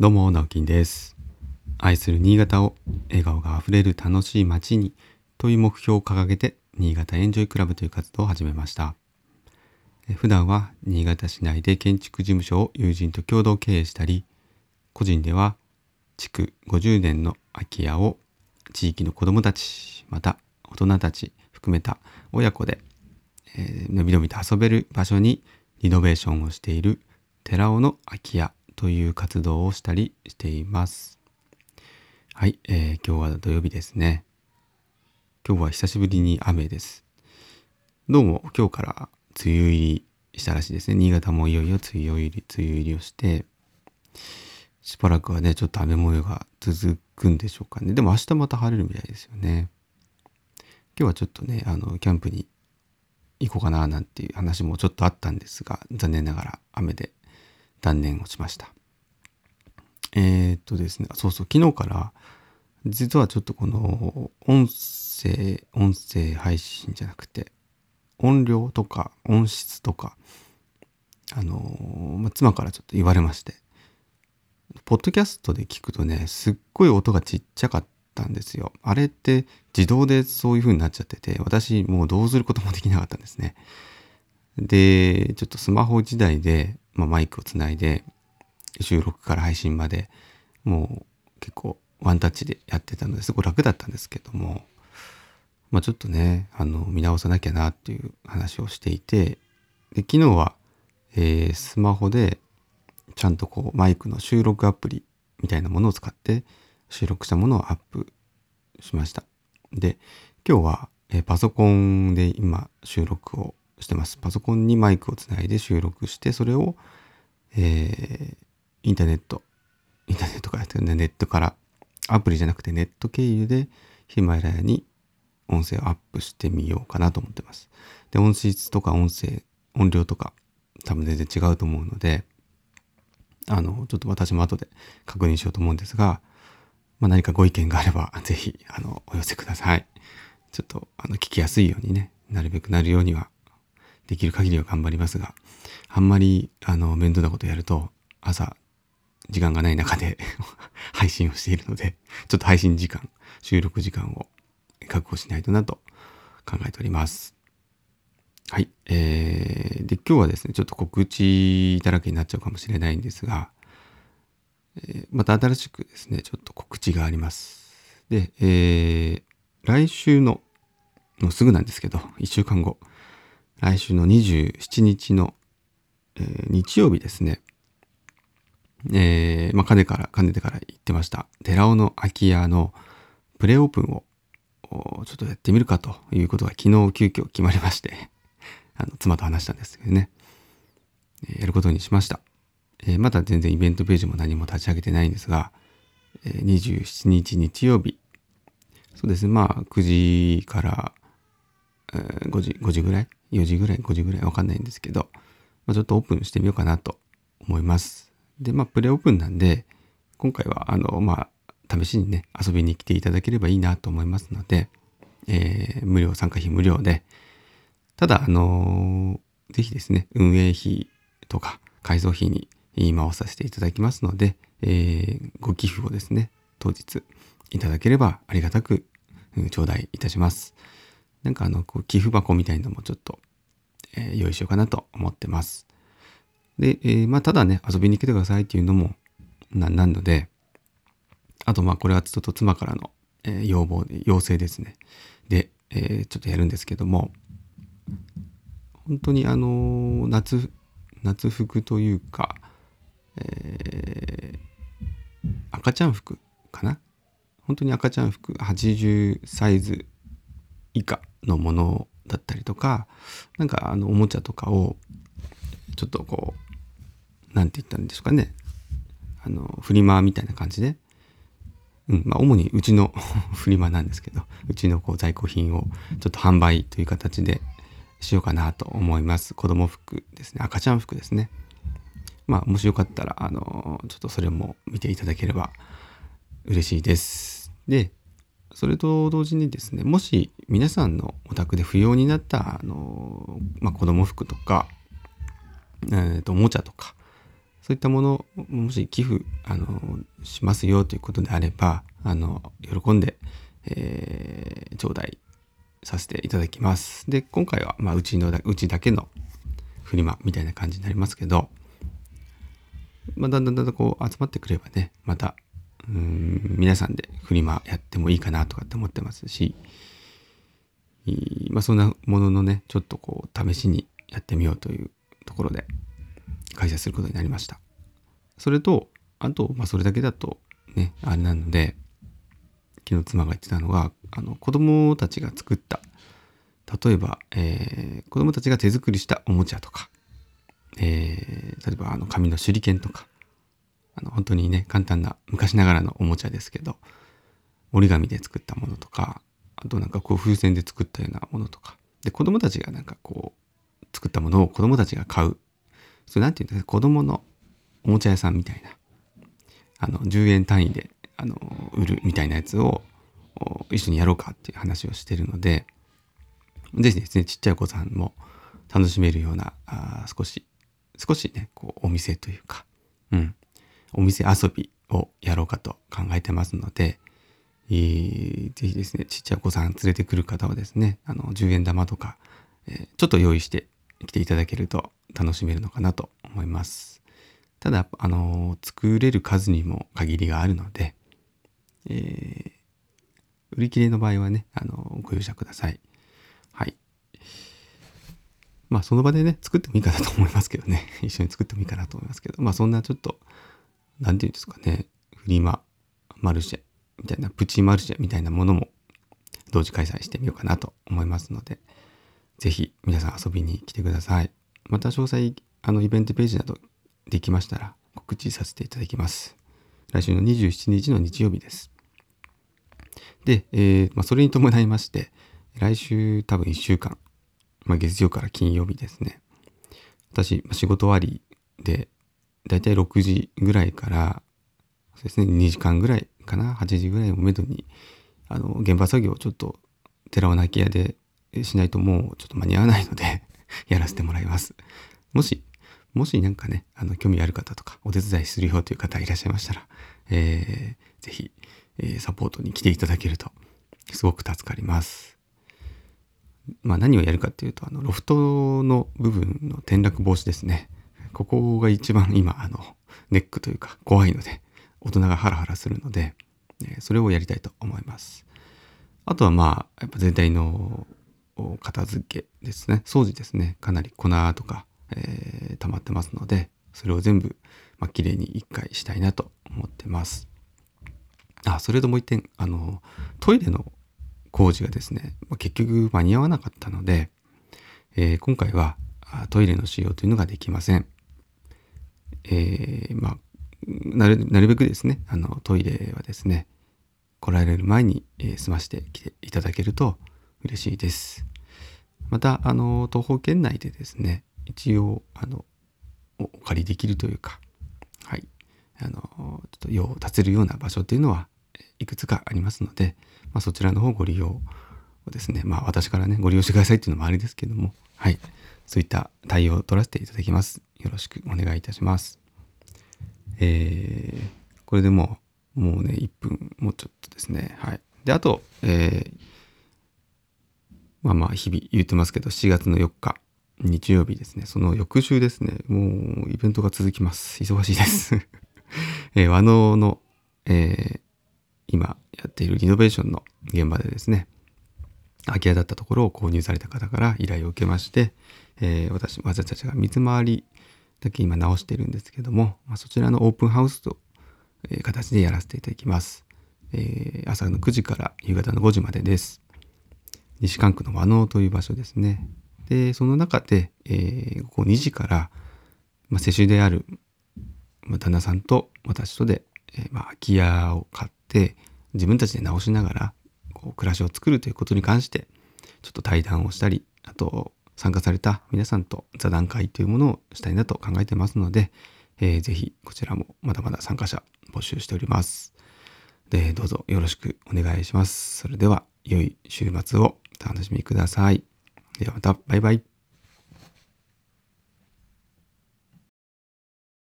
どうも、直樹です。愛する新潟を笑顔があふれる楽しい街にという目標を掲げて、新潟エンジョイクラブという活動を始めました。普段は新潟市内で建築事務所を友人と共同経営したり、個人では築50年の空き家を地域の子どもたち、また大人たち含めた親子で、えーのびのびと遊べる場所にリノベーションをしている寺尾の空き家という活動をしたりしています。はい、えー今日は土曜日ですね。今日は久しぶりに雨です。どうも今日から梅雨入りしたらしいですね。新潟もいよいよ梅雨入り、梅雨入りをして、しばらくはね、ちょっと雨模様が続くんでしょうかね。でも明日また晴れるみたいですよね。今日はちょっとね、あの、キャンプに行こうかななんていう話もちょっとあったんですが、残念ながら雨で断念をしました。えー、っとですね、そうそう、昨日から、実はちょっとこの音声、音声配信じゃなくて、音量とか音質とか、あのま、妻からちょっと言われまして、ポッドキャストで聞くとね、すっごい音がちっちゃかったんですよ。あれって自動でそういう風になっちゃってて、私もうどうすることもできなかったんですね。で、ちょっとスマホ時代で、まあ、マイクをつないで、収録から配信までもう結構ワンタッチでやってたのですごい楽だったんですけども、まあちょっとね、あの、見直さなきゃなっていう話をしていて、で、昨日は、えースマホでちゃんとこうマイクの収録アプリみたいなものを使って収録したものをアップしました。で、今日は、えーパソコンで今収録をしてます。パソコンにマイクをつないで収録して、それを、えーインターネット、インターネットからやってるね、ネットから、アプリじゃなくてネット経由でヒマラヤに音声をアップしてみようかなと思ってます。で、音質とか音声、音量とか多分全然違うと思うので、あの、ちょっと私も後で確認しようと思うんですが、まあ、何かご意見があれば、ぜひ、あの、お寄せください。ちょっと、あの、聞きやすいようにね、なるべくなるようには、できる限りは頑張りますが、あんまり、あの、面倒なことやると、朝、時間がない中で 配信をしているので、ちょっと配信時間、収録時間を確保しないとなと考えております。はい。えー、で、今日はですね、ちょっと告知だらけになっちゃうかもしれないんですが、えーまた新しくですね、ちょっと告知があります。で、えー、来週の、もうすぐなんですけど、1週間後、来週の27日の、えー日曜日ですね、えー、まあ、かねから、かねてから言ってました、寺尾の空き家のプレオープンを、ちょっとやってみるかということが昨日急遽決まりまして、あの、妻と話したんですけどね、えーやることにしました。えーまだ全然イベントページも何も立ち上げてないんですが、えー27日日曜日、そうですね、まあ、9時から、5時、5時ぐらい ?4 時ぐらい ?5 時ぐらい？わかんないんですけど、まあ、ちょっとオープンしてみようかなと思います。で、まあ、プレオープンなんで、今回は、あの、まあ、試しにね、遊びに来ていただければいいなと思いますので、えー無料、参加費無料で、ただ、あのーぜひですね、運営費とか改装費に回させていただきますので、えーご寄付をですね、当日いただければありがたく、頂戴いたします。なんかあの、こう寄付箱みたいなのもちょっと、えー用意しようかなと思ってます。で、えーまあ、ただね、遊びに来てくださいっていうのもな、なので、あと、まあ、これはちょっと妻からの、えー要望、要請ですね。で、えちょっとやるんですけども、本当にあの夏、夏服というか、え赤ちゃん服かな？本当に赤ちゃん服80サイズ以下のものだったりとか、なんかあのおもちゃとかを、ちょっとこう、なんて言ったんでしょうかね。あの、フリマみたいな感じで、うん、まあ主にうちの フリマなんですけど、うちのこう在庫品をちょっと販売という形でしようかなと思います。子供服ですね。赤ちゃん服ですね。まあもしよかったら、あの、ちょっとそれも見ていただければ嬉しいです。で、それと同時にですね、もし皆さんのお宅で不要になった、あの、まあ子供服とか、えーと、おもちゃとか、そういったものもし寄付あのしますよということであればあの喜んで、えー、頂戴させていただきます。で今回は、まあ、うちのうちだけのフリマみたいな感じになりますけど、まあ、だんだんだんだんこう集まってくればねまたうん皆さんでフリマやってもいいかなとかって思ってますし、まあ、そんなもののねちょっとこう試しにやってみようというところで開催することになりました。それとあと、まあ、それだけだとねあれなので昨日妻が言ってたのがあの子供たちが作った例えば、えー、子供たちが手作りしたおもちゃとか、えー、例えばあの紙の手裏剣とかあの本当にね簡単な昔ながらのおもちゃですけど折り紙で作ったものとかあとなんかこう風船で作ったようなものとか。で子供たちがなんかこう作ったものを子供たちが買う。それなんていうんですか子供のおもちゃ屋さんみたいな。あの10円単位であの売るみたいなやつを一緒にやろうかっていう話をしてるのでぜひですねちっちゃいお子さんも楽しめるようなあ少し少しねこうお店というか、うん、お店遊びをやろうかと考えてますので、えー、ぜひですねちっちゃいお子さん連れてくる方はですねあの10円玉とか、え、ちょっと用意して来ていただけると楽しめるのかなと思います。ただ、あの作れる数にも限りがあるので、えー、売り切れの場合はね、あのご容赦ください。はい。まあ、その場でね、作ってもいいかなと思いますけどね。一緒に作ってもいいかなと思いますけど、まあ、そんなちょっと、なんていうんですかね、フリマ、マルシェみたいな、プチマルシェみたいなものも同時開催してみようかなと思いますので、ぜひ皆さん遊びに来てください。また詳細、あのイベントページなどできましたら告知させていただきます。来週の27日の日曜日です。で、えー、まあ、それに伴いまして、来週多分1週間、まあ、月曜から金曜日ですね。私、仕事終わりで、だいたい6時ぐらいから、そうですね、2時間ぐらいかな、8時ぐらいをめどに、あの、現場作業をちょっと、寺尾泣き屋でしないともうちょっと間に合わないので やらせてもらいます。もし、もしなんかね、あの、興味ある方とか、お手伝いするよという方いらっしゃいましたら、えー、ぜひ、えー、サポートに来ていただけると、すごく助かります。まあ何をやるかっていうと、あの、ロフトの部分の転落防止ですね。ここが一番今、あの、ネックというか怖いので、大人がハラハラするので、え、それをやりたいと思います。あとはまあ、やっぱ全体の片付けですね。掃除ですね。かなり粉とか、えー、溜まってますので、それを全部、まあ、綺麗に一回したいなと思ってます。あ、それともう一点、あの、トイレの工事がですね、まあ、結局間に合わなかったので、えー、今回はトイレの使用というのができません。えー、まあ、なるなるべくですね、あの、トイレはですね、来られる前に、えー、済ましてきていただけると嬉しいです。また、あの、東方圏内でですね、一応、あの、お借りできるというか、はい、あの、ちょっと用を立てるような場所っていうのはいくつかありますので、まあ、そちらの方ご利用をですね、まあ私からね、ご利用してくださいっていうのもあれですけども、はい、そういった対応を取らせていただきます。よろしくお願いいたします。えー、これでもう、もうね、1分、もうちょっとですね、はい。で、あと、えー、まあまあ日々言ってますけど、7月の4日、日曜日ですね。その翌週ですね。もうイベントが続きます。忙しいです えー、和能の、えー、今やっているリノベーションの現場でですね、空き家だったところを購入された方から依頼を受けまして、えー、私、私たちが水回りだけ今直しているんですけども、まあ、そちらのオープンハウスという形でやらせていただきます。えー、朝の9時から夕方の5時までです。西関区の和能という場所ですね。で、その中で、えー、ここ2時から、まあ、世襲である、まあ、旦那さんと私とで、え、まあ、空き家を買って、自分たちで直しながら、こう、暮らしを作るということに関して、ちょっと対談をしたり、あと、参加された皆さんと座談会というものをしたいなと考えてますので、えー、ぜひこちらもまだまだ参加者募集しております。で、どうぞよろしくお願いします。それでは、良い週末をお楽しみください。ではまた、バイバイ。